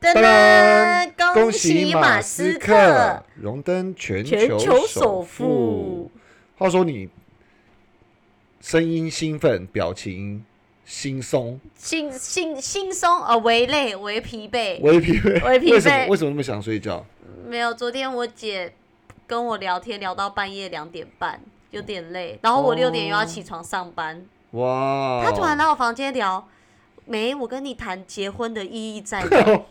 噔噔噔，恭喜马斯克荣登全全球首首富。话说你声音兴奋，表情轻松，轻轻轻松呃，微累微疲惫。微疲惫。微疲惫为什么？为什么那么想睡觉？没有，昨天我姐跟我聊天聊到半夜两点半，有点累。然后我六点又要起床上班。哇！她突然来我房间聊，没，我跟你谈结婚的意义在哪？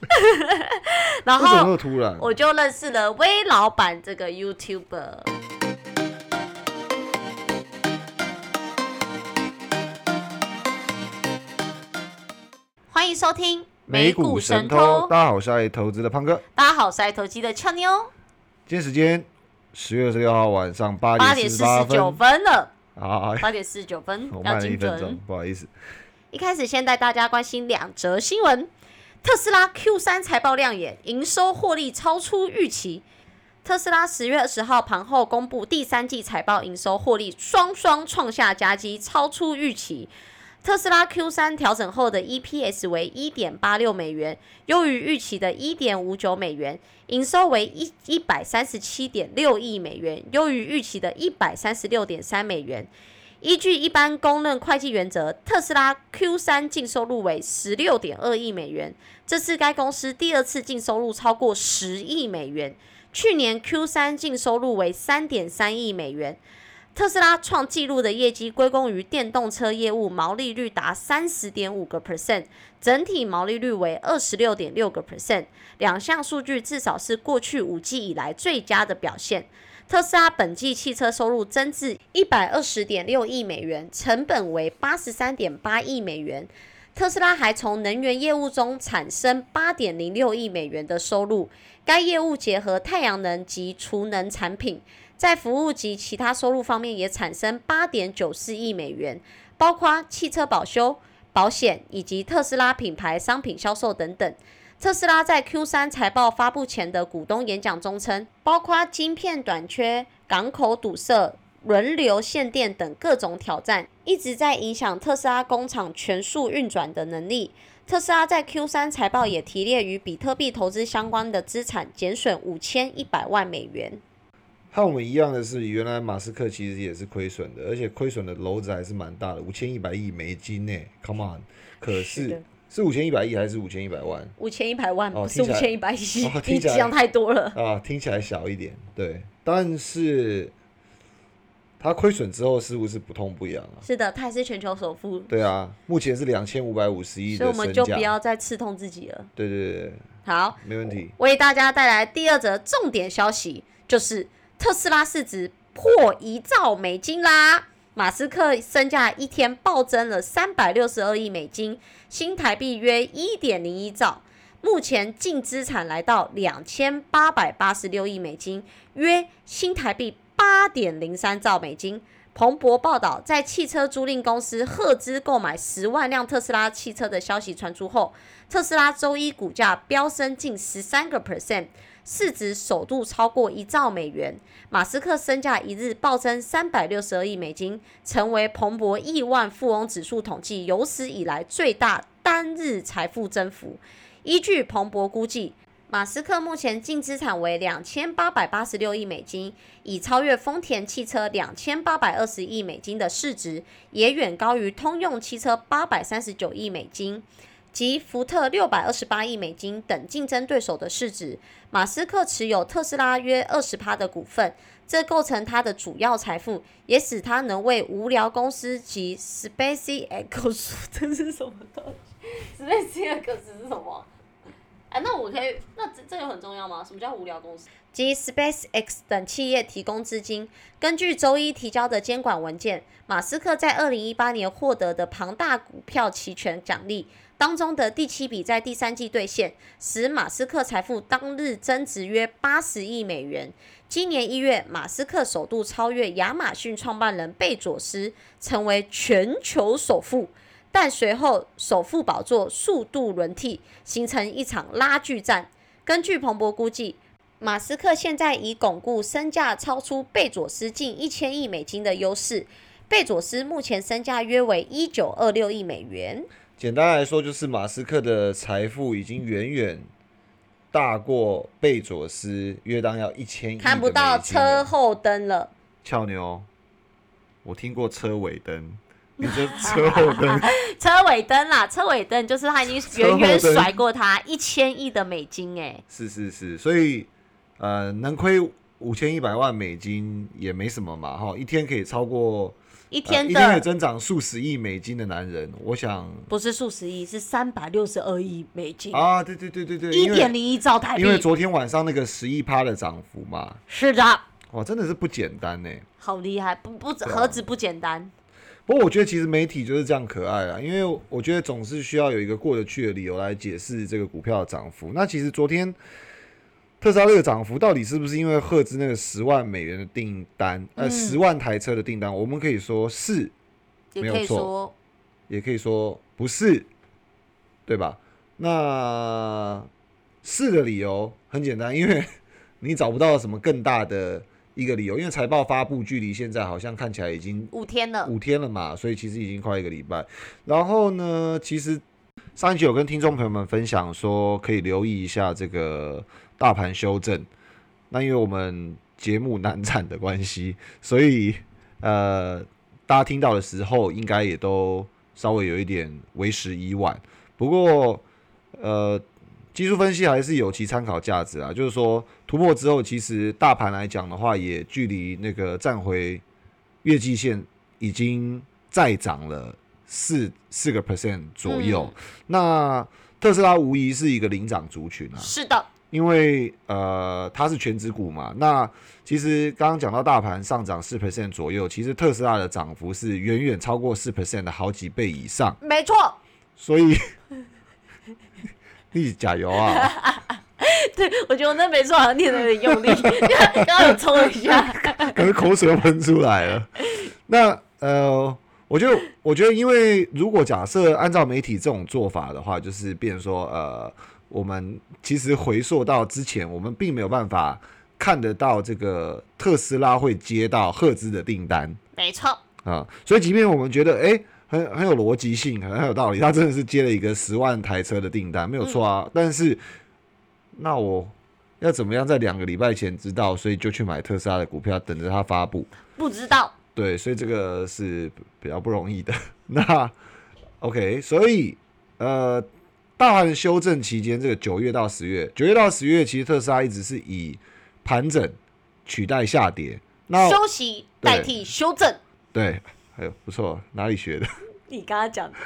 然后突然？我就认识了威老板这个 YouTuber。欢迎收听美股神偷，大家好，我是爱投资的胖哥。大家好，我是爱投机的俏妞。今天时间十月二十六号晚上八八点点四十九分。了，好，八点四十九分我慢了一要精准分钟。，不好意思。一开始先带大家关心两则新闻：特斯拉 Q 三财报亮眼，营收获利超出预期。特斯拉十月二十号盘后公布第三季财报，营收获利双双创下佳绩，超出预期。特斯拉 Q 三调整后的 EPS 为一点八六美元，优于预期的一点五九美元；营收为一一百三十七点六亿美元，优于预期的一百三十六点三美元。依据一般公认会计原则，特斯拉 Q 三净收入为十六点二亿美元，这是该公司第二次净收入超过十亿美元。去年 Q 三净收入为三点三亿美元。特斯拉创纪录的业绩归功于电动车业务毛利率达三十点五个 percent，整体毛利率为二十六点六个 percent，两项数据至少是过去五季以来最佳的表现。特斯拉本季汽车收入增至一百二十点六亿美元，成本为八十三点八亿美元。特斯拉还从能源业务中产生八点零六亿美元的收入，该业务结合太阳能及储能产品，在服务及其他收入方面也产生八点九四亿美元，包括汽车保修、保险以及特斯拉品牌商品销售等等。特斯拉在 Q 三财报发布前的股东演讲中称，包括晶片短缺、港口堵塞、轮流限电等各种挑战，一直在影响特斯拉工厂全速运转的能力。特斯拉在 Q 三财报也提列与比特币投资相关的资产减损五千一百万美元。和我们一样的是，原来马斯克其实也是亏损的，而且亏损的篓子还是蛮大的，五千一百亿美金呢，Come on！可是的是是五千一百亿还是五千一百万五千一百万，哦不是五千一百亿，哦你 听起来讲太多了。啊？听起来小一点，对，但是他亏损之后是不是不痛不痒啊？是的，他也是全球首富，对啊，目前是两千五百五十亿所以我们就不，要再刺痛自己了。对对对对，好，没问题。为大家带来第二则重点消息，就是特斯拉市值破一兆美金啦！马斯克身价一天暴增了三百六十二亿美金，新台币约一点零一兆，目前净资产来到两千八百八十六亿美金，约新台币八点零三兆美金。彭博报道，在汽车租赁公司赫兹购买十万辆特斯拉汽车的消息传出后，特斯拉周一股价飙升近十三个 percent，市值首度超过一兆美元。马斯克身价一日暴增三百六十二亿美金，成为彭博亿万富翁指数统计有史以来最大单日财富增幅。依据彭博估计，马斯克目前净资产为两千八百八十六亿美金，已超越丰田汽车两千八百二十亿美金的市值，也远高于通用汽车八百三十九亿美金。及福特六百二十八亿美金等竞争对手的市值。马斯克持有特斯拉约二十趴的股份，这构成他的主要财富，也使他能为无聊公司及 SpaceX 这是什么东西？SpaceX 是什么？那我可以，那这这个很重要吗？什么叫无聊公司？及 SpaceX 等企业提供资金。根据周一提交的监管文件，马斯克在二零一八年获得的庞大股票期权奖励当中的第七笔在第三季兑现，使马斯克财富当日增值约八十亿美元。今年一月，马斯克首度超越亚马逊创办人贝佐斯，成为全球首富。但随后首富宝座速度轮替，形成一场拉锯战。根据彭博估计，马斯克现在已巩固身价超出贝佐斯近一千亿美金的优势。贝佐斯目前身价约为一九二六亿美元。简单来说，就是马斯克的财富已经远远大过贝佐斯，约当要一千亿。看不到车后灯了。俏牛，我听过车尾灯，你的车后灯？车尾灯啦，车尾灯就是他已经远远甩过他一千亿的美金，哎，是是是，所以呃，能亏五千一百万美金也没什么嘛，哈，一天可以超过。一天的一天可以增长数十亿美金的男人，我想不是数十亿，是三百六十二亿美金啊！对对对对对，一点零一兆台币。因为昨天晚上那个十一趴的涨幅嘛，是的，哇，真的是不简单呢，好厉害，不不何止不简单。不过我觉得其实媒体就是这样可爱啊，因为我觉得总是需要有一个过得去的理由来解释这个股票的涨幅。那其实昨天。特斯拉这个涨幅到底是不是因为赫兹那个十万美元的订单？呃，十万台车的订单，我们可以说是，没有错，也可以说不是，对吧？那是的理由很简单，因为 你找不到什么更大的一个理由，因为财报发布距离现在好像看起来已经五天了，五天了嘛，所以其实已经快一个礼拜。然后呢，其实上一集有跟听众朋友们分享说，可以留意一下这个。大盘修正，那因为我们节目难产的关系，所以呃，大家听到的时候应该也都稍微有一点为时已晚。不过呃，技术分析还是有其参考价值啊。就是说突破之后，其实大盘来讲的话，也距离那个站回月季线已经再涨了四四个 percent 左右。那特斯拉无疑是一个领涨族群啊。是的。因为呃，它是全指股嘛，那其实刚刚讲到大盘上涨四 percent 左右，其实特斯拉的涨幅是远远超过四 percent 的好几倍以上。没错。所以，你加油啊！对，我觉得我那没错，好像念的有点用力，刚刚有冲一下，可能口水都喷出来了。那呃，我觉得，我觉得，因为如果假设按照媒体这种做法的话，就是变说呃。我们其实回溯到之前，我们并没有办法看得到这个特斯拉会接到赫兹的订单。没错啊，所以即便我们觉得哎，很很有逻辑性，很很有道理，他真的是接了一个十万台车的订单，没有错啊。但是那我要怎么样在两个礼拜前知道，所以就去买特斯拉的股票，等着它发布？不知道。对，所以这个是比较不容易的。那 OK，所以呃。大盘修正期间，这个九月到十月，九月到十月，其实特斯拉一直是以盘整取代下跌，那休息代替修正。对，还有不错，哪里学的？你刚刚讲的，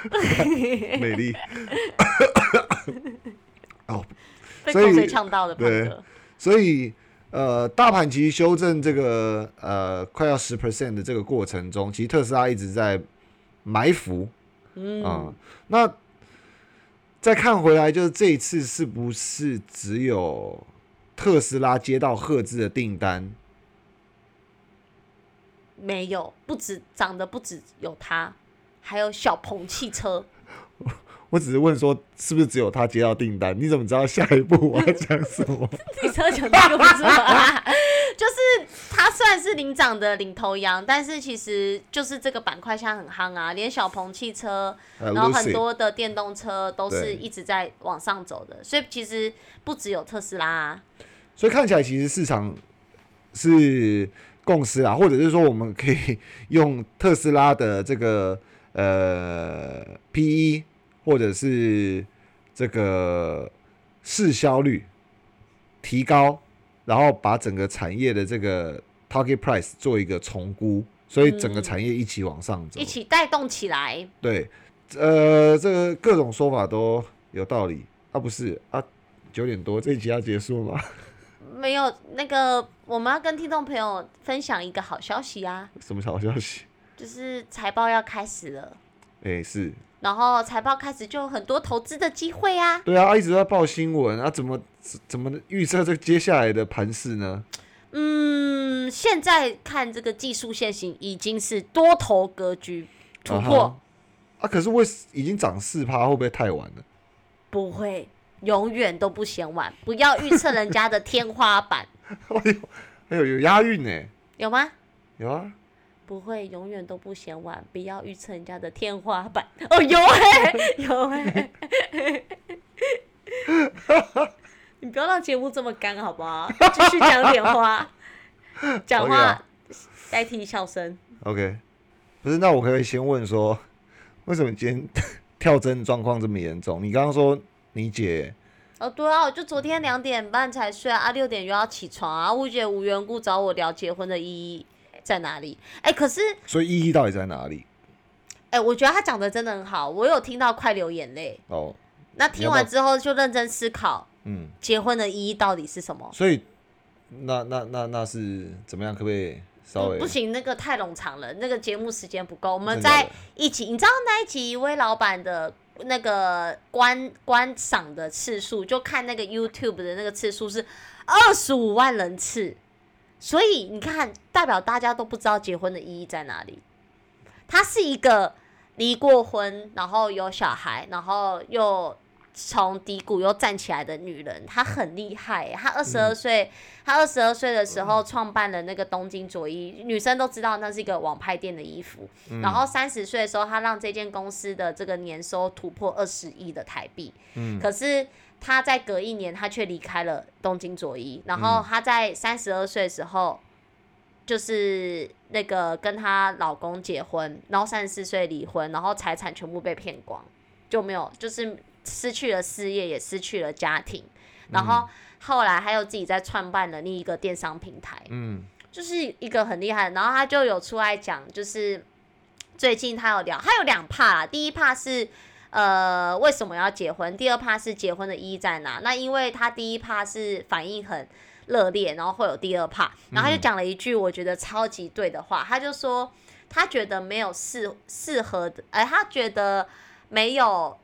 美丽。哦，被口水呛到的对，所以呃，大盘其实修正这个呃快要十 percent 的这个过程中，其实特斯拉一直在埋伏。嗯，那。再看回来，就是这一次是不是只有特斯拉接到赫兹的订单？没有，不止长得不止有他，还有小鹏汽车。我只是问说，是不是只有他接到订单？你怎么知道下一步我要讲什么？你知道讲那个是吗？就是它算是领涨的领头羊，但是其实就是这个板块现在很夯啊，连小鹏汽车，然后很多的电动车都是一直在往上走的，所以其实不只有特斯拉。所以看起来其实市场是共识啊，或者是说我们可以用特斯拉的这个呃 P E。或者是这个市销率提高，然后把整个产业的这个 target price 做一个重估，所以整个产业一起往上走，一起带动起来。对，呃，这个各种说法都有道理啊，不是啊？九点多这一集要结束吗？没有，那个我们要跟听众朋友分享一个好消息啊！什么好消息？就是财报要开始了。哎，是。然后财报开始就有很多投资的机会啊！对啊，一直在报新闻啊，怎么怎么预测这接下来的盘势呢？嗯，现在看这个技术线型已经是多头格局突破啊，可是为已经涨四趴，会不会太晚了？不会，永远都不嫌晚。不要预测人家的天花板。哎呦，哎呦，有押韵呢？有吗？有啊。不会永远都不嫌晚，不要预测人家的天花板。哦，有哎，有哎，你不要让节目这么干好不好？继续讲点话，讲话啊代替笑声。OK，不是，那我可以先问说，为什么今天跳针状况这么严重？你刚刚说你姐哦，对啊，我就昨天两点半才睡啊，啊六点又要起床啊。我姐无缘故找我聊结婚的意义在哪里？哎、可是所以意义到底在哪里？哎、我觉得他讲的真的很好，我有听到快流眼泪。哦，那听完之后就认真思考嗯，结婚的意义到底是什么。所以那那那那是怎么样？可不可以稍微不不行，那个太冗长了，那个节目时间不够。我们真的假的在一起，你知道那一集一位老板的那个观观赏的次数，就看那个 YouTube 的那个次数是二十五万人次，所以你看，代表大家都不知道结婚的意义在哪里。他是一个离过婚，然后有小孩，然后又从低谷又站起来的女人，她很厉害耶。她二十二岁，她二十二岁的时候创办了那个东京佐伊，女生都知道那是一个网拍店的衣服。然后三十岁的时候，她让这间公司的这个年收突破二十亿的台币。嗯可是她在隔一年，她却离开了东京佐伊。然后她在三十二岁的时候，就是那个跟她老公结婚，然后三十四岁离婚，然后财产全部被骗光，就没有，就是失去了事业，也失去了家庭。然后后来还有自己在创办了另一个电商平台，嗯就是一个很厉害的。然后他就有出来讲，就是最近他有聊，他有两怕啦。第一怕是呃为什么要结婚，第二怕是结婚的意义在哪。那因为他第一怕是反应很热烈，然后会有第二怕，然后他就讲了一句我觉得超级对的话，他就说他觉得没有适适合的，哎、他觉得没有。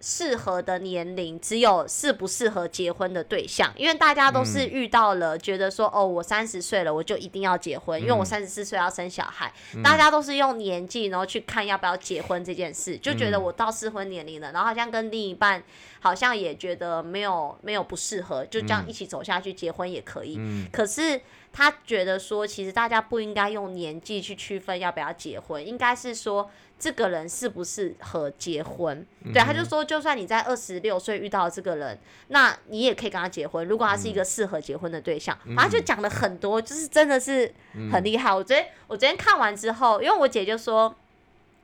适合的年龄只有适不适合结婚的对象，因为大家都是遇到了，觉得说哦，我三十岁了，我就一定要结婚，因为我三十四岁要生小孩。大家都是用年纪，然后去看要不要结婚这件事，就觉得我到适婚年龄了，然后好像跟另一半好像也觉得没有没有不适合，就这样一起走下去，结婚也可以。嗯。可是他觉得说，其实大家不应该用年纪去区分要不要结婚，应该是说这个人适不适合结婚。对，他就说，就算你在二十六岁遇到这个人，那你也可以跟他结婚，如果他是一个适合结婚的对象。反正就讲了很多，就是真的是很厉害。我昨天我昨天看完之后，因为我姐就说。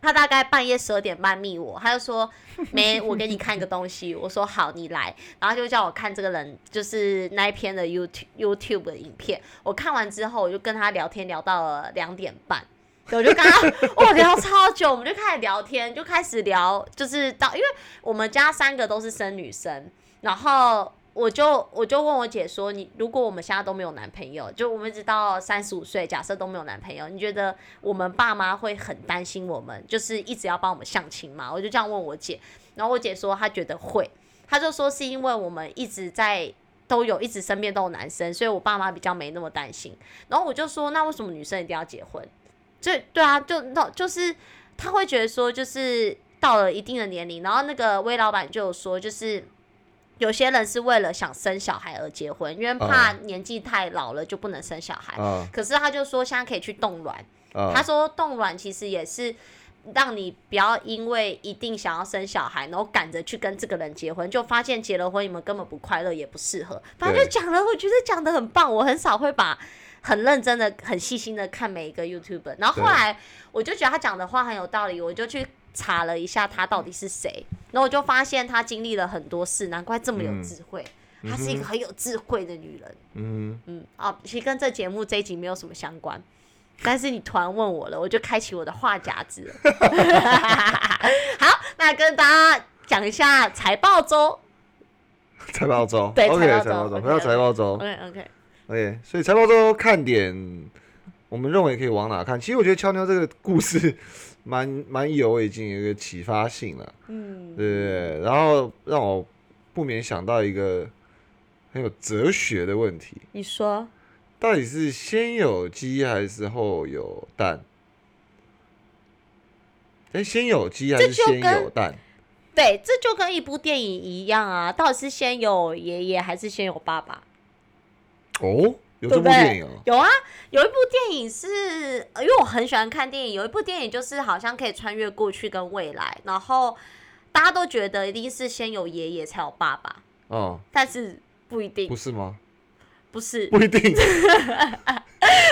她大概半夜十二点半密我，她就说 没，我给你看一个东西。我说好，你来，然后就叫我看这个人就是那一篇的 YouTube YouTube 的影片。我看完之后，我就跟他聊天聊到了两点半，对，我就跟他哇聊超久，我们就开始聊天，就开始聊，就是到因为我们家三个都是生女生，然后我就我就问我姐说，你如果我们现在都没有男朋友，就我们一直到三十五岁，假设都没有男朋友，你觉得我们爸妈会很担心我们，就是一直要帮我们相亲吗？我就这样问我姐，然后我姐说她觉得会，她就说是因为我们一直在。都有一直身边都有男生，所以我爸妈比较没那么担心。然后我就说，那为什么女生一定要结婚？就对啊，就那就是他会觉得说，就是到了一定的年龄，然后那个威老板就有说，就是有些人是为了想生小孩而结婚，因为怕年纪太老了就不能生小孩。啊可是他就说现在可以去冻卵，啊，他说冻卵其实也是让你不要因为一定想要生小孩，然后赶着去跟这个人结婚，就发现结了婚你们根本不快乐，也不适合。反正就讲了，我觉得讲的很棒，我很少会把。很认真的、很细心的看每一个 YouTuber，然后后来我就觉得他讲的话很有道理，我就去查了一下他到底是谁，然后我就发现他经历了很多事，难怪这么有智慧。她是一个很有智慧的女人。嗯嗯，啊，其实跟这节目这一集没有什么相关，但是你突然问我了，我就开启我的话匣子了。好，那跟大家讲一下财报周。哼，财报周对，OK，财报周财报周，OK，回到财报周 OK OK，，OK，所以财报周看点，我们认为可以往哪看？其实我觉得俏妞这个故事蛮蛮有已经有一个启发性了，嗯，对对对，然后让我不免想到一个很有哲学的问题。你说到底是先有鸡还是后有蛋？哎，先有鸡还是先有蛋？对，这就跟一部电影一样啊，到底是先有爷爷还是先有爸爸？哦，有这部电影哦。有啊，有一部电影是，呃因为我很喜欢看电影，有一部电影就是好像可以穿越过去跟未来，然后大家都觉得一定是先有爷爷才有爸爸，嗯，但是不一定不，是吗？不是，不一定。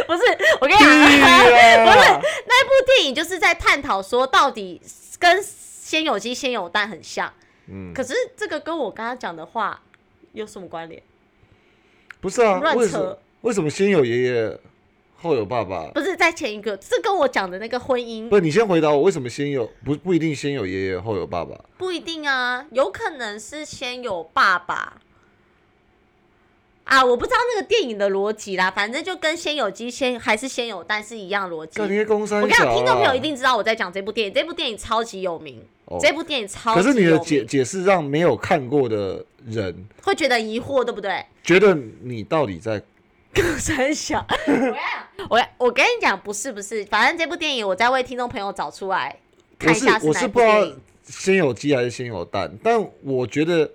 不是。我跟你讲，不是那部电影就是在探讨说，到底跟先有鸡先有蛋很像，嗯，可是这个跟我刚刚讲的话有什么关联？不是啊，乱扯为什么先有爷爷后有爸爸？不是在前一个，这跟我讲的那个婚姻不，你先回答我，为什么先有不不一定先有爷爷后有爸爸？不一定啊，有可能是先有爸爸。啊，我不知道那个电影的逻辑啦，反正就跟先有鸡先还是先有蛋是一样逻辑。我跟你讲，听众朋友啊一定知道我在讲这部电影，这部电影超级有名，哦这部电影超可。是你的解解释让没有看过的人会觉得疑惑，对不对？觉得你到底在三小，我跟你讲，我我跟你讲，不是不是，反正这部电影我在为听众朋友找出来看我是一下哪我是不知道部电影。先有鸡还是先有蛋，但我觉得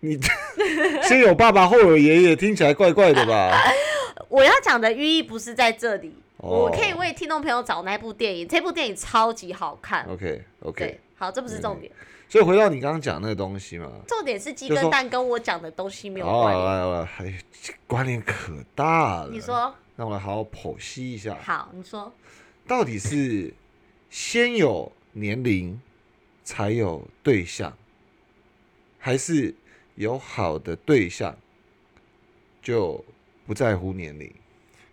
你 先有爸爸后有爷爷，听起来怪怪的吧？我要讲的寓意不是在这里，哦我可以为听众朋友找那部电影，这部电影超级好看。OK OK，对，好，这不是重点，所以回到你刚刚讲那个东西嘛，重点是鸡跟蛋跟我讲的东西没有好关联。来来来，还关联可大了。你，说让我来好好剖析一下，好，你说到底是先有年龄才有对象，还是有好的对象就不在乎年龄？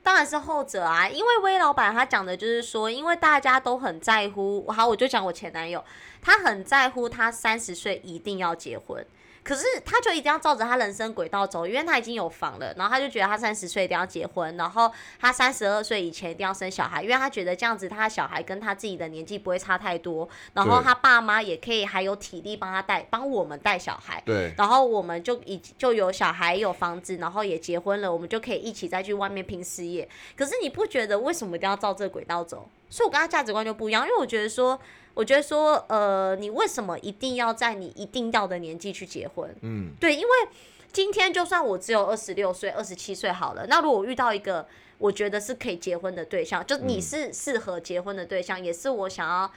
当然是后者啊，因为威老板他讲的就是说，因为大家都很在乎，好，我就讲我前男友，他很在乎他三十岁一定要结婚，可是他就一定要照着他人生轨道走，因为他已经有房了，然后他就觉得他三十岁一定要结婚，然后他三十二岁以前一定要生小孩，因为他觉得这样子他的小孩跟他自己的年纪不会差太多，然后他爸妈也可以还有体力帮他带，帮我们带小孩。对，然后我们就已就有小孩有房子，然后也结婚了，我们就可以一起再去外面拼事业。可是你不觉得为什么一定要照这个轨道走？所以我跟他价值观就不一样，因为我觉得说，我觉得说，呃，你为什么一定要在你一定要的年纪去结婚？嗯，对，因为今天就算我只有二十六岁、二十七岁好了，那如果我遇到一个我觉得是可以结婚的对象，就你是适合结婚的对象，也是我想要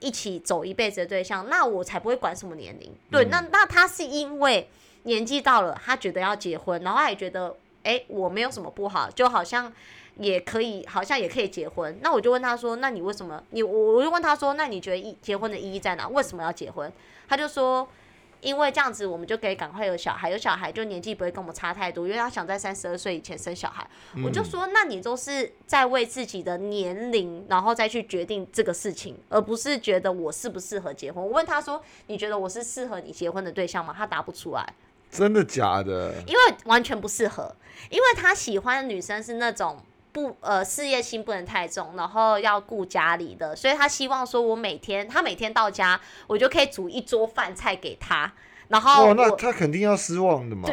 一起走一辈子的对象，那我才不会管什么年龄。对，那那他是因为年纪到了，他觉得要结婚，然后他也觉得，哎、我没有什么不好，就好像。也可以，好像也可以结婚。那我就问他说：“那你为什么？你我我就问他说：那你觉得意结婚的意义在哪？为什么要结婚？”他就说：“因为这样子，我们就可以赶快有小孩，有小孩就年纪不会跟我们差太多，因为他想在三十二岁以前生小孩。我就说，那你都是在为自己的年龄，然后再去决定这个事情，而不是觉得我适不适合结婚。我问他说，你觉得我是适合你结婚的对象吗？他答不出来，真的假的？因为完全不适合，因为他喜欢的女生是那种。不，呃，事业心不能太重，然后要顾家里的，所以他希望说，我每天他每天到家，我就可以煮一桌饭菜给他，然后哇，那他肯定要失望的嘛。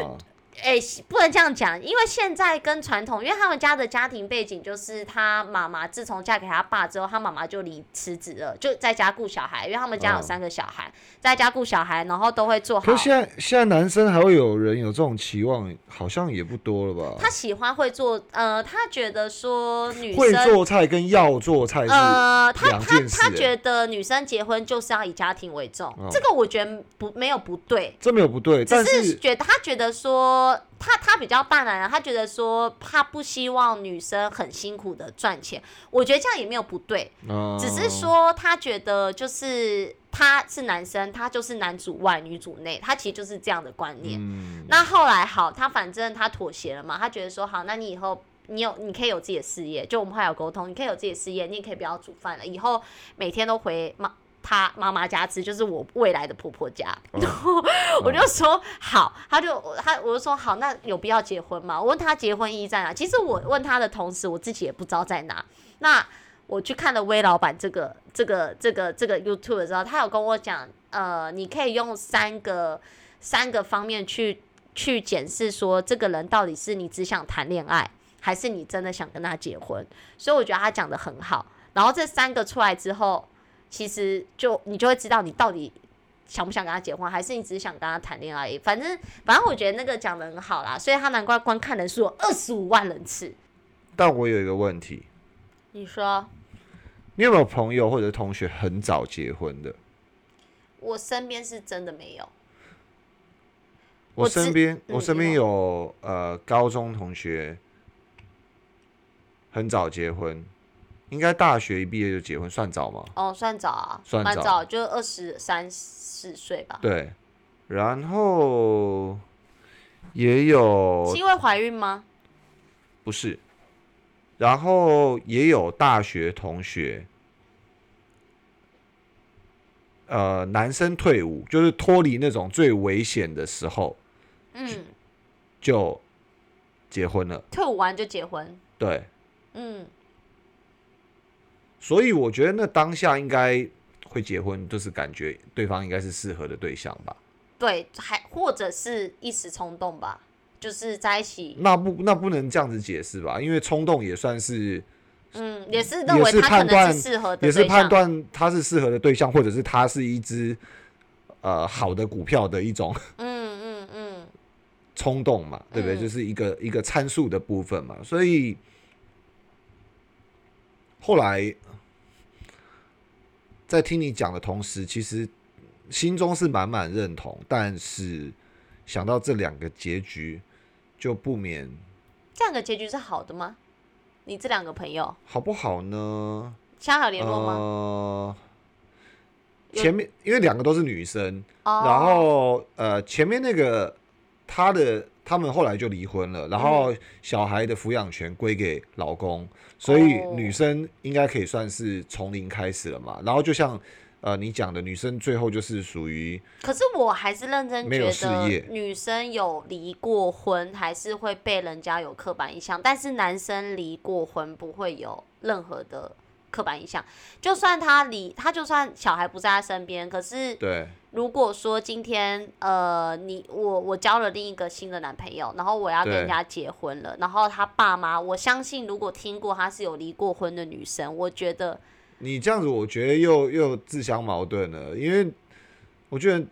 哎、不能这样讲，因为现在跟传统，因为他们家的家庭背景就是他妈妈自从嫁给他爸之后，他妈妈就离辞职了，就在家顾小孩，因为他们家有嗯三个小孩，在家顾小孩，然后都会做好可。是现在现在男生还会有人有这种期望，好像也不多了吧？他喜欢会做，呃，他觉得说女生会，做菜跟要做菜是呃，他他两件事、欸他觉得女生结婚就是要以家庭为重，哦这个我觉得不没有不对，这没有不对，但只是是觉得他觉得说他他比较大男人，他觉得说他不希望女生很辛苦的赚钱，我觉得这样也没有不对，呃只是说他觉得就是他是男生，他就是男主外女主内，他其实就是这样的观念。嗯，那后来好，他反正他妥协了嘛，他觉得说好，那你以后。你有，你可以有自己的事业，就我们后来有沟通，你可以有自己的事业，你也可以不要煮饭了，以后每天都回妈他妈妈家吃，就是我未来的婆婆家。哦然后我就说好，他就他我就说好，那有必要结婚吗？我问他结婚意义在哪？其实我问他的同时，我自己也不知道在哪。那我去看了威老板这个这个这个这个 YouTube 的时候，他有跟我讲，呃，你可以用三个三个方面去去检视说这个人到底是你只想谈恋爱，还是你真的想跟他结婚。所以我觉得他讲的很好。然后这三个出来之后，其实就你就会知道你到底想不想跟他结婚，还是你只是想跟他谈恋爱。反正反正我觉得那个讲的很好啦，所以他难怪观看人数有二十五万人次。但我有一个问题，你说你有没有朋友或者同学很早结婚的？我身边是真的没有，我身边嗯我身边有呃高中同学很早结婚，应该大学一毕业就结婚，算早吗？哦，算早啊，算早蛮早，就二十三四岁吧。对，然后也有是因为怀孕吗？不是，然后也有大学同学，呃，男生退伍就是脱离那种最危险的时候嗯，就结婚了，退伍完就结婚。对，嗯，所以我觉得那当下应该会结婚，就是感觉对方应该是适合的对象吧。对，还或者是一时冲动吧，就是在一起，那不那不能这样子解释吧？因为冲动也算是嗯，也是认为他可能是适合的也是。判断他是适合的对象，或者是他是一只呃好的股票的一种嗯嗯嗯，冲动嘛，对不对？嗯就是一个一个参数的部分嘛。所以后来在听你讲的同时，其实心中是满满认同，但是想到这两个结局，就不免这样的结局是好的吗？你这两个朋友好不好呢？现在还有联络吗？呃，前面因为两个都是女生，哦，然后呃，前面那个她的他们后来就离婚了，然嗯后小孩的抚养权归给老公，所以哦女生应该可以算是从零开始了嘛。然后就像呃你讲的，女生最后就是属于可是我还是认真没有事觉得业，女生有离过婚，还是会被人家有刻板印象，但是男生离过婚不会有任何的刻板印象。就算他离，他就算小孩不在他身边，可是对如果说今天呃你我我交了另一个新的男朋友，然后我要跟人家结婚了，然后他爸妈，我相信如果听过他是有离过婚的女生，我觉得你这样子，我觉得又又自相矛盾了，因为我觉得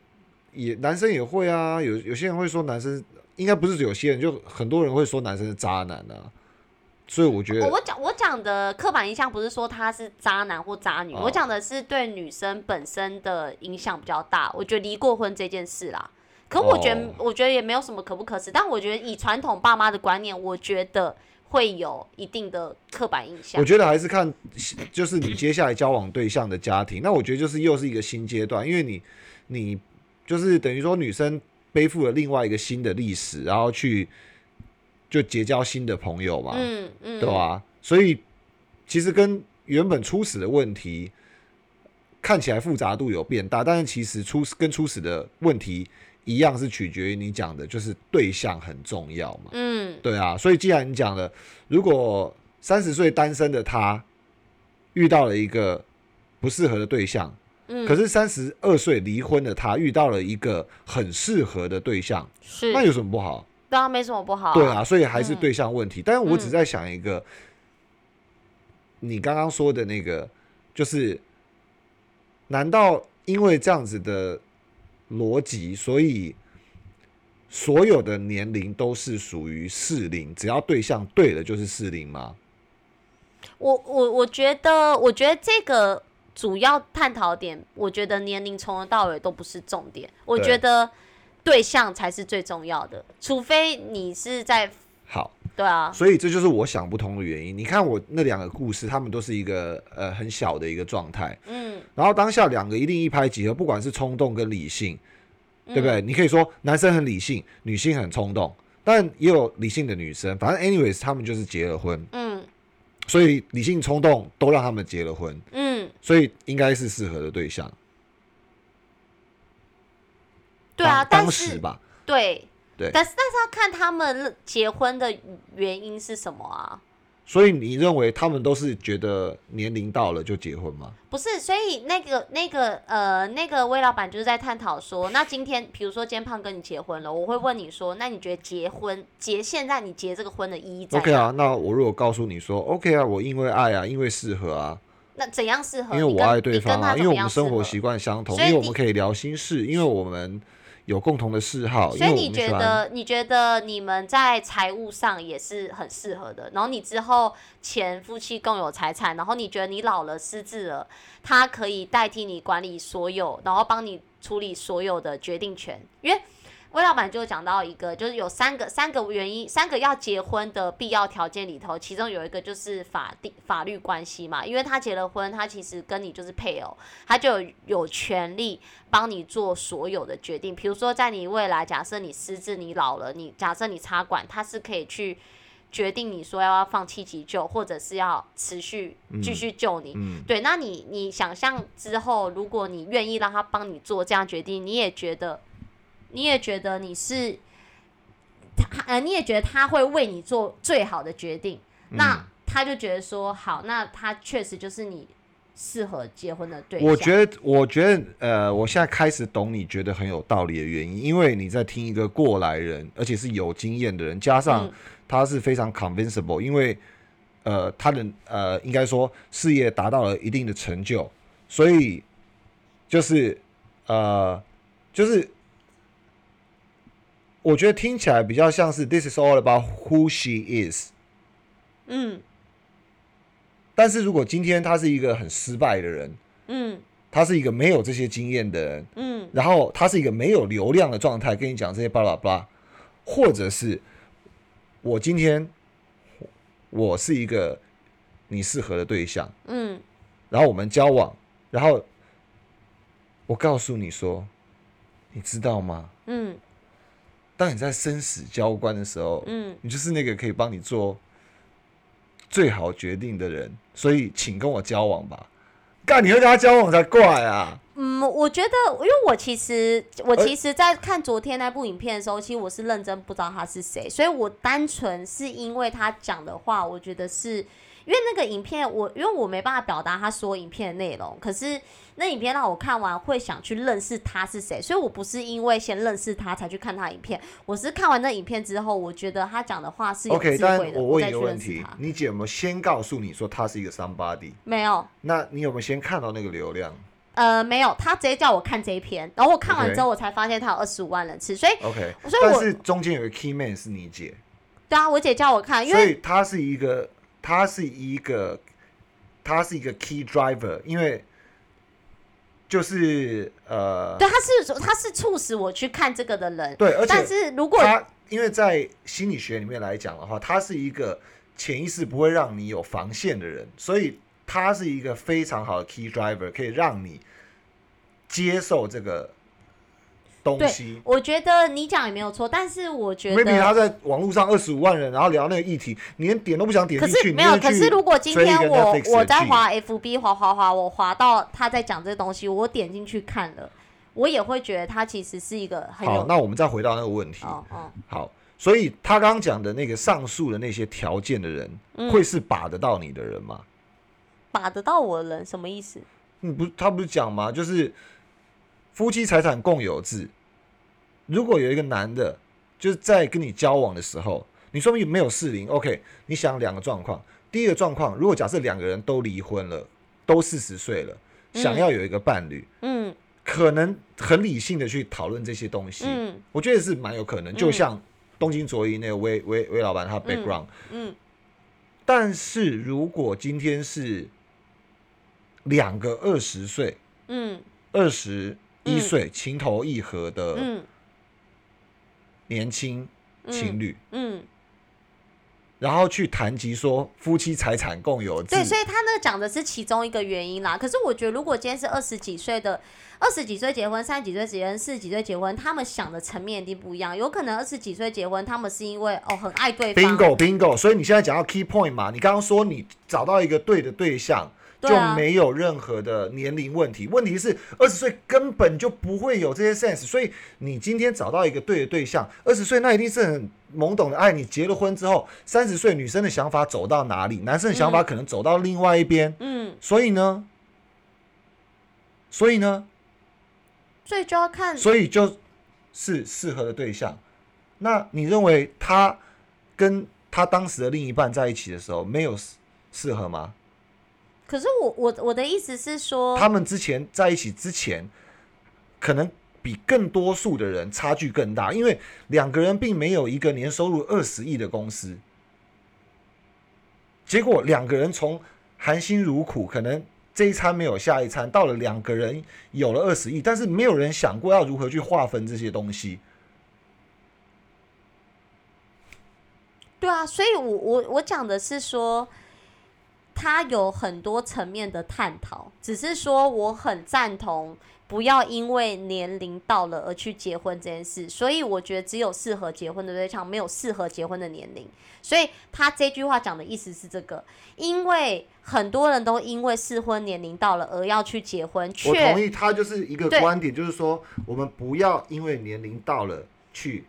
也男生也会啊，有有些人会说男生应该不是有些人，就很多人会说男生是渣男啊，所以我觉得我讲我讲的刻板印象不是说他是渣男或渣女，哦我讲的是对女生本身的影响比较大。我觉得离过婚这件事啦，可我觉得、哦我觉得也没有什么可不可耻，但我觉得以传统爸妈的观念，我觉得会有一定的刻板印象我。觉得还是看就是你接下来交往对象的家庭，那我觉得就是又是一个新阶段，因为你你就是等于说女生背负了另外一个新的历史，然后去就结交新的朋友嘛，嗯嗯，对吧？所以其实跟原本初始的问题看起来复杂度有变大，但是其实初始跟初始的问题一样，是取决于你讲的，就是对象很重要嘛。嗯对啊，所以既然你讲了，如果三十岁单身的他遇到了一个不适合的对象，嗯，可是三十二岁离婚的他遇到了一个很适合的对象，是那有什么不好？对啊，没什么不好、对啊，，所以还是嗯。对象问题。但是我只嗯。在想一个，你刚刚说的那个，就是难道因为这样子的逻辑，所以所有的年龄都是属于适龄，只要对象对了就是适龄吗？我我我觉得，我觉得这个主要探讨点，我觉得年龄从头到尾都不是重点，我觉得对象才是最重要的，除非你是在好，对啊，所以这就是我想不通的原因。你看我那两个故事，他们都是一个呃很小的一个状态，嗯，然后当下两个一定一拍即合，不管是冲动跟理性，嗯对不对？你可以说男生很理性，女性很冲动，但也有理性的女生。反正 anyways，他们就是结了婚，嗯所以理性冲动都让他们结了婚，嗯，所以应该是适合的对象。对啊，当但是当时吧，对对但是但是要看他们结婚的原因是什么啊？所以你认为他们都是觉得年龄到了就结婚吗？不是，所以那个那个呃那个魏老板就是在探讨说，那今天比如说今天胖跟你结婚了，我会问你说，那你觉得结婚结现在你结这个婚的意义在哪 OK 啊，那我如果告诉你说 OK 啊，我因为爱啊，因为适合啊，那怎样适合？因为我爱对方啊，因为我们生活习惯相同，因为我们可以聊心事，因为我们有共同的嗜好，所以你觉得你觉得你们在财务上也是很适合的，然后你之后前夫妻共有财产，然后你觉得你老了失智了，他可以代替你管理所有，然后帮你处理所有的决定权，因为魏老板就讲到一个，就是有三个三个原因，三个要结婚的必要条件里头，其中有一个就是法定法律关系嘛，因为他结了婚，他其实跟你就是配偶，他就有有权利帮你做所有的决定。比如说，在你未来假设你失智、你老了，你假设你插管，他是可以去决定你说要不要放弃急救，或者是要持续继续救你。嗯，对，那你你想象之后，如果你愿意让他帮你做这样决定，你也觉得，你也觉得你是他，呃，你也觉得他会为你做最好的决定，那他就觉得说，好，那他确实就是你适合结婚的对象。我觉得，我觉得，呃，我现在开始懂你觉得很有道理的原因，因为你在听一个过来人，而且是有经验的人，加上嗯他是非常 convincible，因为呃，他的呃，应该说事业达到了一定的成就，所以就是呃，就是我觉得听起来比较像是 This is all about who she is。嗯。但是如果今天他是一个很失败的人，嗯。他是一个没有这些经验的人，嗯。然后他是一个没有流量的状态，跟你讲这些巴拉巴拉，或者是我今天我是一个你适合的对象，嗯。然后我们交往，然后我告诉你说，你知道吗？嗯当你在生死交关的时候，嗯，你就是那个可以帮你做最好决定的人，所以请跟我交往吧。干，你会跟他交往才怪啊！嗯，我觉得，因为我其实我呃其实，在看昨天那部影片的时候，其实我是认真不知道他是谁，所以我单纯是因为他讲的话，我觉得是因为那个影片，我因为我没办法表达他说影片的内容，可是那影片让我看完会想去认识他是谁，所以我不是因为先认识他才去看他影片，我是看完那影片之后，我觉得他讲的话是有智但慧的，我问再去你个问题。你姐有没有先告诉你说他是一个 somebody？没有，那你有没有先看到那个流量呃，没有，他直接叫我看这一篇，然后我看完之后，我才发现他有二十五万人次，所以？OK，所以我但是中间有个 key man 是你姐，对啊，我姐叫我看，因为所以他是一个，他是一个，他是一个 key driver，因为就是呃，对他是他是促使我去看这个的人，对，而且但是如果他因为在心理学里面来讲的话，他是一个潜意识不会让你有防线的人，所以他是一个非常好的 key driver，可以让你接受这个东对西。我觉得你讲也没有错，但是我觉 maybe 他。在网络上二十五万人，然后聊那个议题，你连点都不想点可进去。是没有，可是如果今天我我在滑 FB 滑滑滑，我滑到他在讲这个东西，我点进去看了，我也会觉得他其实是一个很好，有那我们再回到那个问题。哦哦，好，所以他刚刚讲的那个上述的那些条件的人，嗯会是把得到你的人吗？把得到我的人什么意思？你不，他不是讲吗？就是夫妻财产共有制。如果有一个男的，就是在跟你交往的时候，你说明没有适龄，OK？你想两个状况，第一个状况，如果假设两个人都离婚了，都四十岁了，想要有一个伴侣，嗯。可能很理性的去讨论这些东西，嗯。我觉得是蛮有可能。就像东京卓一那个魏魏魏老板他 background，、嗯。但是如果今天是两个二十岁、嗯。二十一岁情投意合的嗯年轻情侣，嗯，然后去谈及说夫妻财产共有制，对，所以他那个讲的是其中一个原因啦。可是我觉得，如果今天是二十几岁的，二十几岁结婚，三十几岁结婚，四十几岁结婚，他们想的层面一定不一样。有可能二十几岁结婚，他们是因为哦很爱对方 bingo bingo。所以你现在讲到 key point 嘛，你刚刚说你找到一个对的对象。就没有任何的年龄问题，问题是二十岁根本就不会有这些 sense，所以你今天找到一个对的对象，二十岁那一定是很懵懂的爱你，结了婚之后，三十岁女生的想法走到哪里，男生的想法可能走到另外一边，嗯，所以呢，所以呢，所以就要看所以就是适合的对象。那你认为他跟他当时的另一半在一起的时候，没有适适合吗？可是我我我的意思是说他们之前在一起之前可能比更多数的人差距更大因为两个人并没有一个年收入二十亿的公司。结果两个人从含辛茹苦可能这一餐没有下一餐到了两个人有了二十亿但是没有人想过要如何去划分这些东西。对啊所以我我我讲的是说它有很多层面的探讨，只是说我很赞同不要因为年龄到了而去结婚这件事，所以我觉得只有适合结婚的对象，没有适合结婚的年龄。所以他这句话讲的意思是这个，因为很多人都因为适婚年龄到了而要去结婚，我同意，他就是一个观点，就是说我们不要因为年龄到了去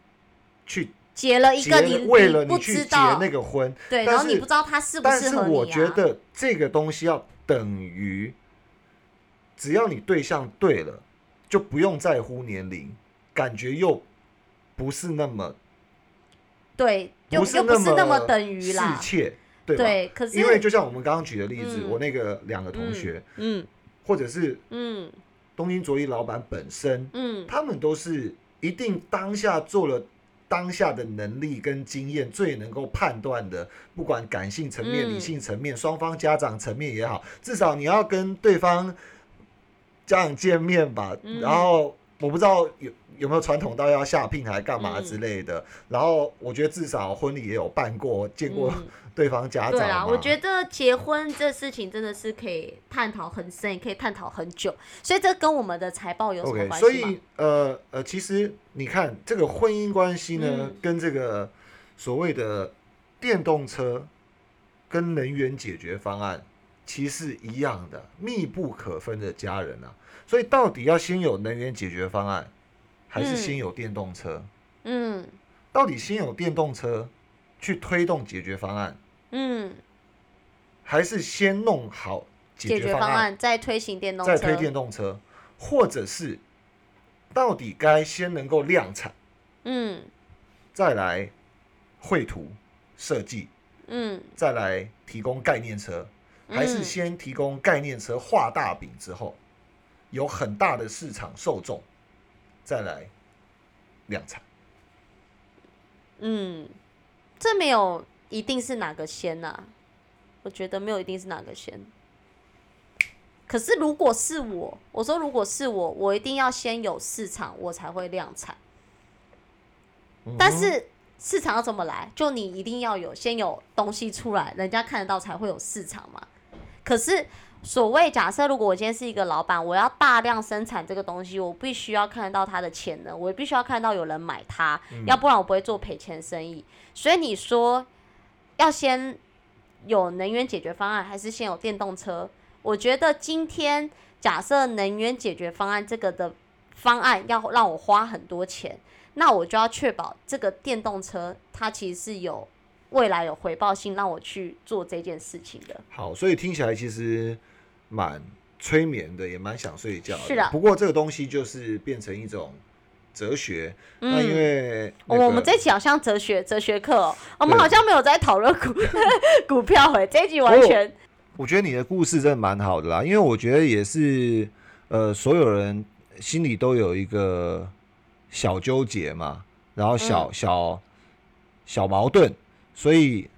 去结了一个你为了不你去结知道那个婚，对，但是然后你不知道他适不但是适合你啊。我觉得这个东西要等于，只要你对象对了，就不用在乎年龄，感觉又不是那么对，又不是又不是那么么等于啦侍。妾，对吧？对，可是因为就像我们刚刚举的例子，嗯我那个两个同学，嗯或者是嗯东京卓一老板本身，嗯他们都是一定当下做了当下的能力跟经验最能够判断的，不管感性层面、嗯理性层面、双方家长层面也好，至少你要跟对方家长见面吧。嗯然后我不知道有有没有传统到要下聘还干嘛嗯。之类的。然后我觉得至少婚礼也有办过，见过嗯。对方家长对啊，我觉得结婚这事情真的是可以探讨很深，也可以探讨很久，所以这跟我们的财报有什么关系吗？所以呃呃，其实你看这个婚姻关系呢，嗯。跟这个所谓的电动车跟能源解决方案其实是一样的，密不可分的家人啊。所以到底要先有能源解决方案，还是嗯先有电动车？嗯。到底先有电动车去推动解决方案，嗯，还是先弄好解解决方案？决方案再推行电动车，再推电动车，或者是到底该先能够量产？嗯。再来绘图设计，嗯。再来提供概念车，还是嗯先提供概念车画大饼之后，有很大的市场受众，再来量产。嗯，这没有一定是哪个先呐、我觉得没有一定是哪个先。可是如果是我，我说如果是我，我一定要先有市场，我才会量产。但是市场要怎么来？就你一定要有先有东西出来，人家看得到才会有市场嘛。可是所谓假设，如果我今天是一个老板，我要大量生产这个东西，我必须要看到它的潜能，我必须要看到有人买它，要不然我不会做赔钱生意。所以你说要先有能源解决方案，还是先有电动车？我觉得今天假设能源解决方案这个的方案要让我花很多钱，那我就要确保这个电动车它其实是有未来有回报性，让我去做这件事情的。好，所以听起来其实蛮催眠的，也蛮想睡觉的。是的不过这个东西就是变成一种哲学。那因为、那哦我们个这一期好像哲学哲学课哦，我们好像没有在讨论股 股票诶，这一集完全我觉得你的故事真的蛮好的啦，因为我觉得也是，呃，所有人心里都有一个小纠结嘛，然后小、嗯小小矛盾，所以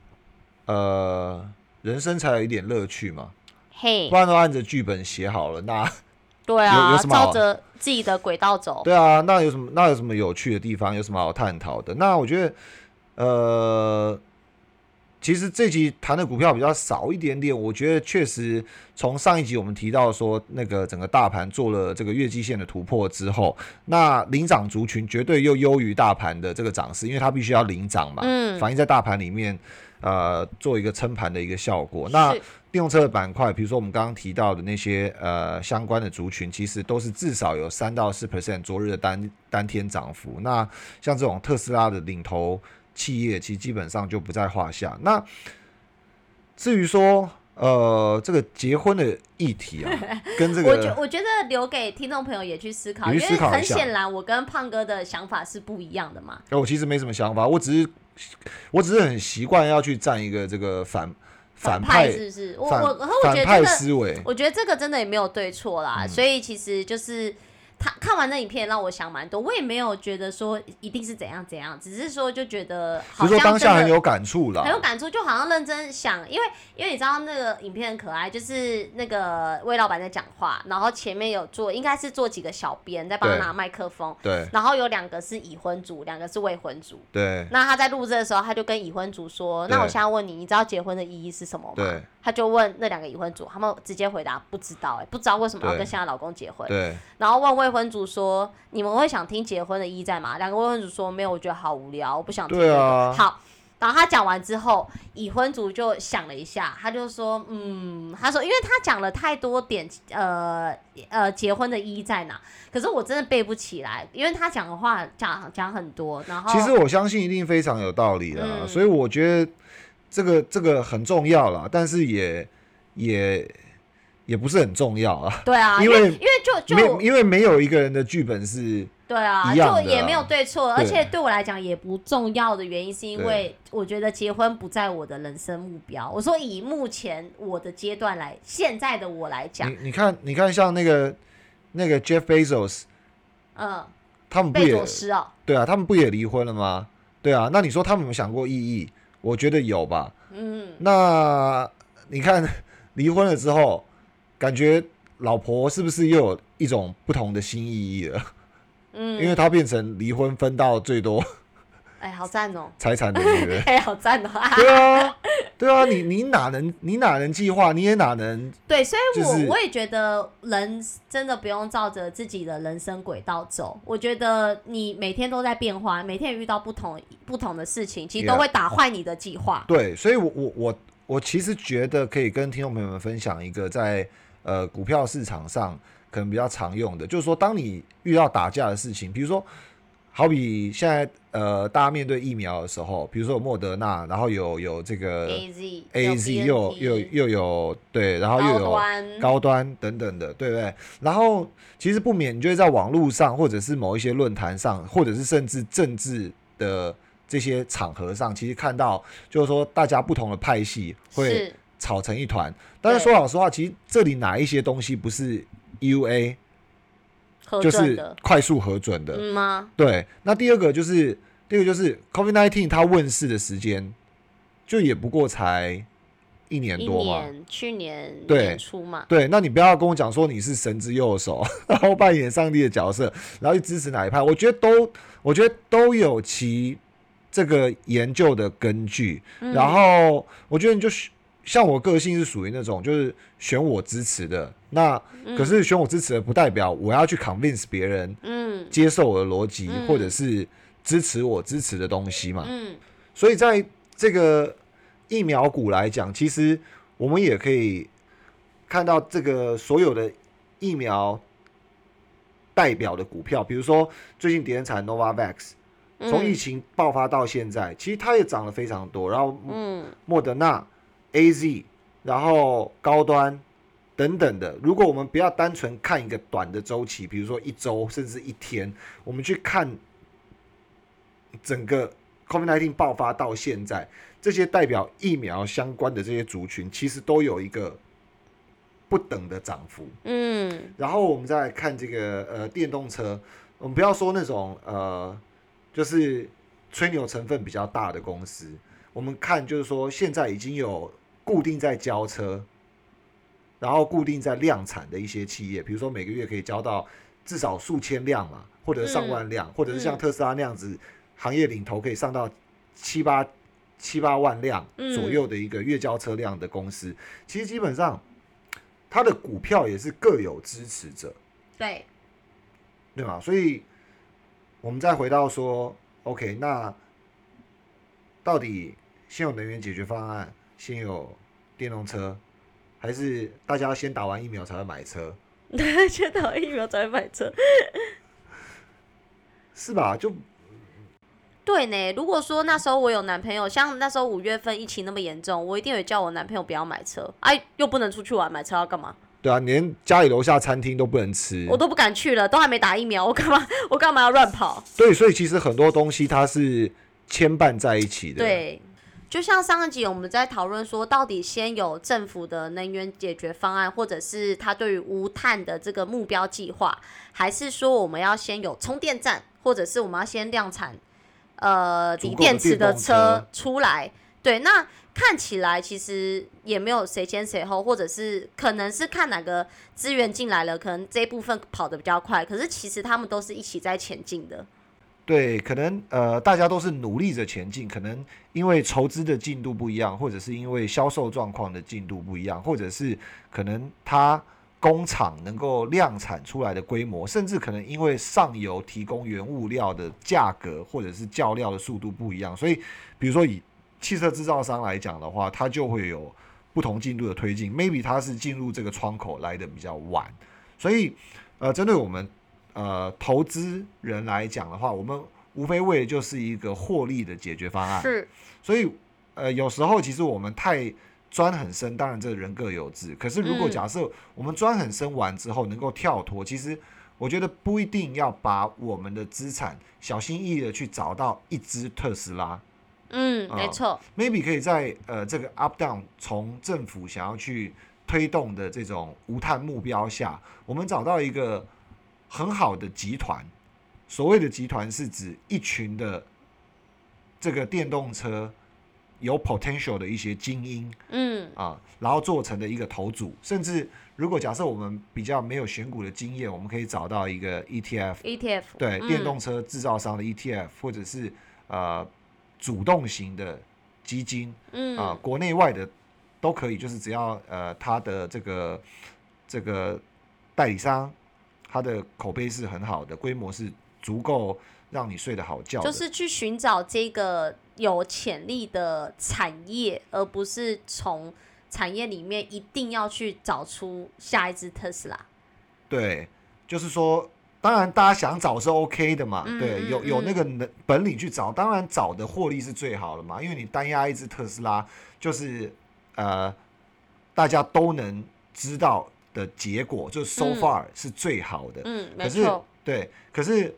呃，人生才有一点乐趣嘛，嘿不，然都按着剧本写好了，那有 对啊，有什么好照着自己的轨道走。对啊，那有什么那有什么有趣的地方？有什么好探讨的？那我觉得，呃，其实这集谈的股票比较少一点点。我觉得确实从上一集我们提到说，那个整个大盘做了这个月季线的突破之后，那领涨族群绝对又优于大盘的这个涨势，因为它必须要领涨嘛，嗯反映在大盘里面，呃，做一个撑盘的一个效果。那是电动车的板块，比如说我们刚刚提到的那些呃相关的族群，其实都是至少有三到四 percent 昨日的单单天涨幅。那像这种特斯拉的领头企业，其实基本上就不在话下。那至于说呃这个结婚的议题啊，跟这个我觉我觉得留给听众朋友也去思考，因为很显然我跟胖哥的想法是不一样的嘛。呃我其实没什么想法，我只是我只是很习惯要去站一个这个反反派是不是？我我我觉得这个，思维。我觉得这个真的也没有对错啦，嗯所以其实就是他看完那影片让我想蛮多，我也没有觉得说一定是怎样怎样，只是说就觉得只是说好像当下很有感触了很。有感触，就好像认真想，因为因为你知道那个影片很可爱，就是那个魏老板在讲话，然后前面有做应该是做几个小编在帮他拿麦克风，对然后有两个是已婚族，两个是未婚族。对那他在录制的时候，他就跟已婚族说：“那我现在问你，你知道结婚的意义是什么吗？”对他就问那两个已婚族，他们直接回答不知道、哎，不知道为什么要跟现在老公结婚。对然后问未婚族说：“你们会想听结婚的意义在吗？”两个未婚族说：“没有，我觉得好无聊，我不想听、那个。对啊好，然后他讲完之后，已婚族就想了一下，他就说：“嗯，他说，因为他讲了太多点，呃呃，结婚的意义在哪？可是我真的背不起来，因为他讲的话讲讲很多，然后其实我相信一定非常有道理的，嗯所以我觉得这个这个很重要啦，但是也也也不是很重要啊，对啊，因为因为就就没因为没有一个人的剧本是对啊，就也没有对错，而且对我来讲也不重要的原因，是因为我觉得结婚不在我的人生目标。我说以目前我的阶段来，现在的我来讲你，你看你看像那个那个 Jeff Bezos，嗯，他们不也贝佐斯哦，对啊，他们不也离婚了吗？对啊，那你说他们有想过意义？我觉得有吧。嗯，那你看离婚了之后，感觉老婆是不是又有一种不同的新意义了？嗯，因为她变成离婚分到最多哎，好赞哦，财产的女人。哎，好赞哦，对啊，对啊，你你哪能你哪能计划，你也哪能对，所以我、就是我也觉得人真的不用照着自己的人生轨道走。我觉得你每天都在变化，每天也遇到不同不同的事情，其实都 Yeah 会打坏你的计划。对，所以我我我我其实觉得可以跟听众朋友们分享一个在呃股票市场上可能比较常用的，就是说当你遇到打架的事情，比如说好比现在呃大家面对疫苗的时候，比如说有莫德纳，然后有有这个 A Z A Z 又有又有又有对，然后又高有端高端等等的，对不对？然后其实不免你就会在网络上，或者是某一些论坛上，或者是甚至政治的这些场合上，其实看到就是说大家不同的派系会是吵成一团。但是说老实话，其实这里哪一些东西不是 U A 就是快速核准的？嗯吗？对，那第二个就是第二个就是 COVID nineteen 它问世的时间，就也不过才一年多嘛。年，去年对年初嘛，对，那你不要跟我讲说你是神之右手，然后扮演上帝的角色，然后去支持哪一派，我觉得都，我觉得都有其这个研究的根据。嗯然后我觉得你就选像我个性是属于那种就是选我支持的，那可是选我支持的不代表我要去 convince 别人嗯。接受我的逻辑，嗯。或者是支持我支持的东西嘛。嗯。所以在这个疫苗股来讲，其实我们也可以看到这个所有的疫苗代表的股票，比如说最近跌很惨 Novavax，从疫嗯情爆发到现在，其实它也涨了非常多。然后嗯。莫德纳、AZ，然后高端等等的。如果我们不要单纯看一个短的周期，比如说一周甚至一天，我们去看整个 COVID-19 爆发到现在，这些代表疫苗相关的这些族群，其实都有一个不等的涨幅。嗯然后我们再来看这个呃电动车，我们不要说那种呃就是吹牛成分比较大的公司，我们看就是说现在已经有固定在交车，然后固定在量产的一些企业，比如说每个月可以交到至少数千辆嘛，或者上万辆，或者是像嗯。特斯拉那样子，行业领头可以上到七八七八万辆嗯。左右的一个月交车辆的公司，其实基本上它的股票也是各有支持者，对，对吗？所以我们再回到说，OK，那到底现有能源解决方案，先有电动车，还是大家先打完疫苗才会买车，先打完疫苗才会买车。是吧？就对呢，如果说那时候我有男朋友，像那时候五月份疫情那么严重，我一定会叫我男朋友不要买车，哎，又不能出去玩，买车要干嘛？对啊，连家里楼下餐厅都不能吃我。都不敢去了，都还没打疫苗，我干嘛？我干嘛要乱跑？对，所以其实很多东西它是牵绊在一起的。，对，就像上一集我们在讨论说，到底先有政府的能源解决方案，或者是它对于无碳的这个目标计划，还是说我们要先有充电站，或者是我们要先量产呃锂电池的车车出来？对，那看起来其实也没有谁先谁后，或者是可能是看哪个资源进来了，可能这一部分跑得比较快，可是其实他们都是一起在前进的。对，可能呃，大家都是努力着前进，可能因为筹资的进度不一样，或者是因为销售状况的进度不一样，或者是可能它工厂能够量产出来的规模，甚至可能因为上游提供原物料的价格或者是较料的速度不一样，所以比如说以汽车制造商来讲的话，它就会有不同进度的推进，maybe 它是进入这个窗口来的比较晚，所以呃，针对我们。呃，投资人来讲的话，我们无非为的就是一个获利的解决方案。是，所以呃，有时候其实我们太钻很深，当然这人各有志。可是如果嗯假设我们钻很深完之后能够跳脱，其实我觉得不一定要把我们的资产小心翼翼的去找到一只特斯拉嗯，没啊错，，maybe 可以在呃这个 up down 从政府想要去推动的这种无碳目标下，我们找到一个很好的集团。所谓的集团是指一群的这个电动车有 potential 的一些精英嗯，啊，然后做成的一个头组。甚至如果假设我们比较没有选股的经验，我们可以找到一个 ETF，ETF 对，嗯电动车制造商的 ETF，或者是呃主动型的基金嗯啊、国内外的都可以，就是只要呃它的这个这个代理商，它的口碑是很好的，规模是足够让你睡得好觉的，就是去寻找这个有潜力的产业，而不是从产业里面一定要去找出下一只特斯拉。对，就是说。当然，大家想找是 OK 的嘛，嗯对，嗯有有嗯那个能本领去找，当然找的获利是最好的嘛，因为你单压一只特斯拉，就是呃，大家都能知道的结果，就 so 嗯 far 是最好的。嗯，没可是错，对，可是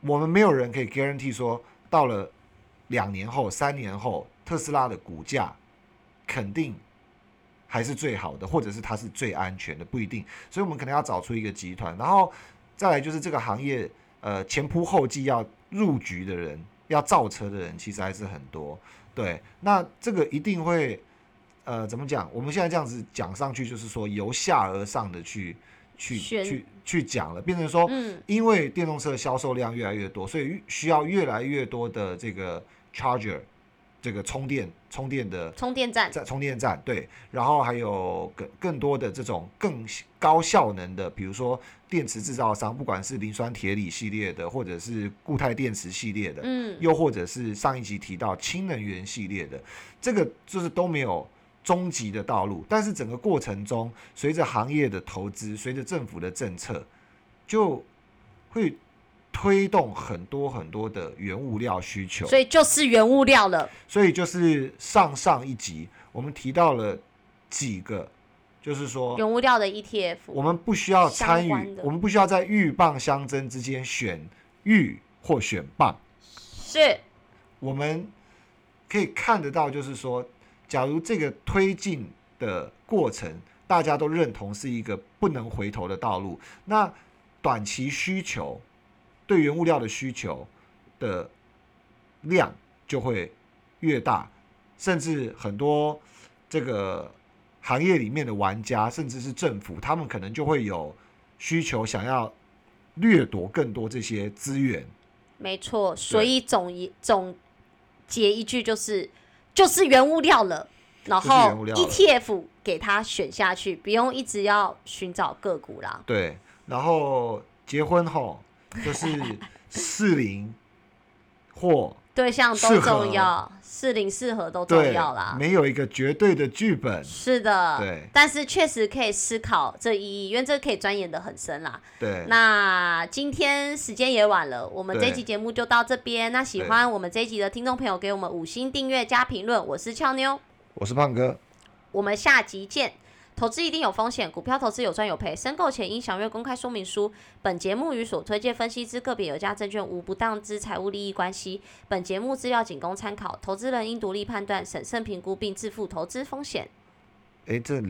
我们没有人可以 guarantee 说，到了两年后、三年后，特斯拉的股价肯定还是最好的，或者是它是最安全的，不一定。所以我们可能要找出一个集团，然后再来就是这个行业，呃，前仆后继要入局的人，要造车的人，其实还是很多。对，那这个一定会，呃，怎么讲？我们现在这样子讲上去，就是说由下而上的去去去去讲了，变成说，嗯因为电动车销售量越来越多，所以需要越来越多的这个 charger，这个充电充电的充电站，在充电站对，然后还有更更多的这种更高效能的，比如说电池制造商，不管是磷酸铁锂系列的，或者是固态电池系列的，嗯，又或者是上一集提到氢能源系列的，这个就是都没有终极的道路。但是整个过程中，随着行业的投资，随着政府的政策，就会推动很多很多的原物料需求。所以就是原物料了。所以就是上上一集我们提到了几个，就是说原物料的 E ETF，我们不需要参与，我们不需要在鹬蚌相争之间选鹬或选蚌。是我们可以看得到，就是说，假如这个推进的过程大家都认同是一个不能回头的道路，那短期需求对原物料的需求的量就会越大，甚至很多这个行业里面的玩家，甚至是政府，他们可能就会有需求想要掠夺更多这些资源。没错，所以总一总结一句就是，就是原物料了。然后 ETF 给它选下去，不用一直要寻找个股啦。对，然后结婚后就是四零或对象都重要，适龄适合都重要啦。没有一个绝对的剧本。是的，对但是确实可以思考这意义，因为这可以钻研的很深啦。对，那今天时间也晚了，我们这对期节目就到这边。那喜对欢我们这一集的听众朋友，给我们五星订阅加评论。我是俏妞，我是胖哥，我们下集见。投资一定有风险，股票投资有赚有赔，申购前应详阅公开说明书。本节目与所推荐分析之个别有价证券无不当之财务利益关系。本节目资料仅供参考，投资人应独立判断、审慎评估并自负投资风险。哎，这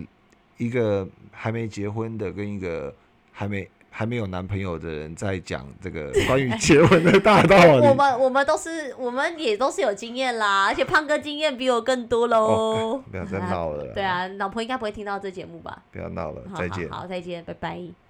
一个还没结婚的跟一个还没还没有男朋友的人在讲这个 关于结婚的大道理。我们我们都是我们也都是有经验啦，而且胖哥经验比我更多喽。哦，不要再闹了。对啊，老婆应该不会听到这节目吧？不要闹了，再见。好好，再见，拜拜。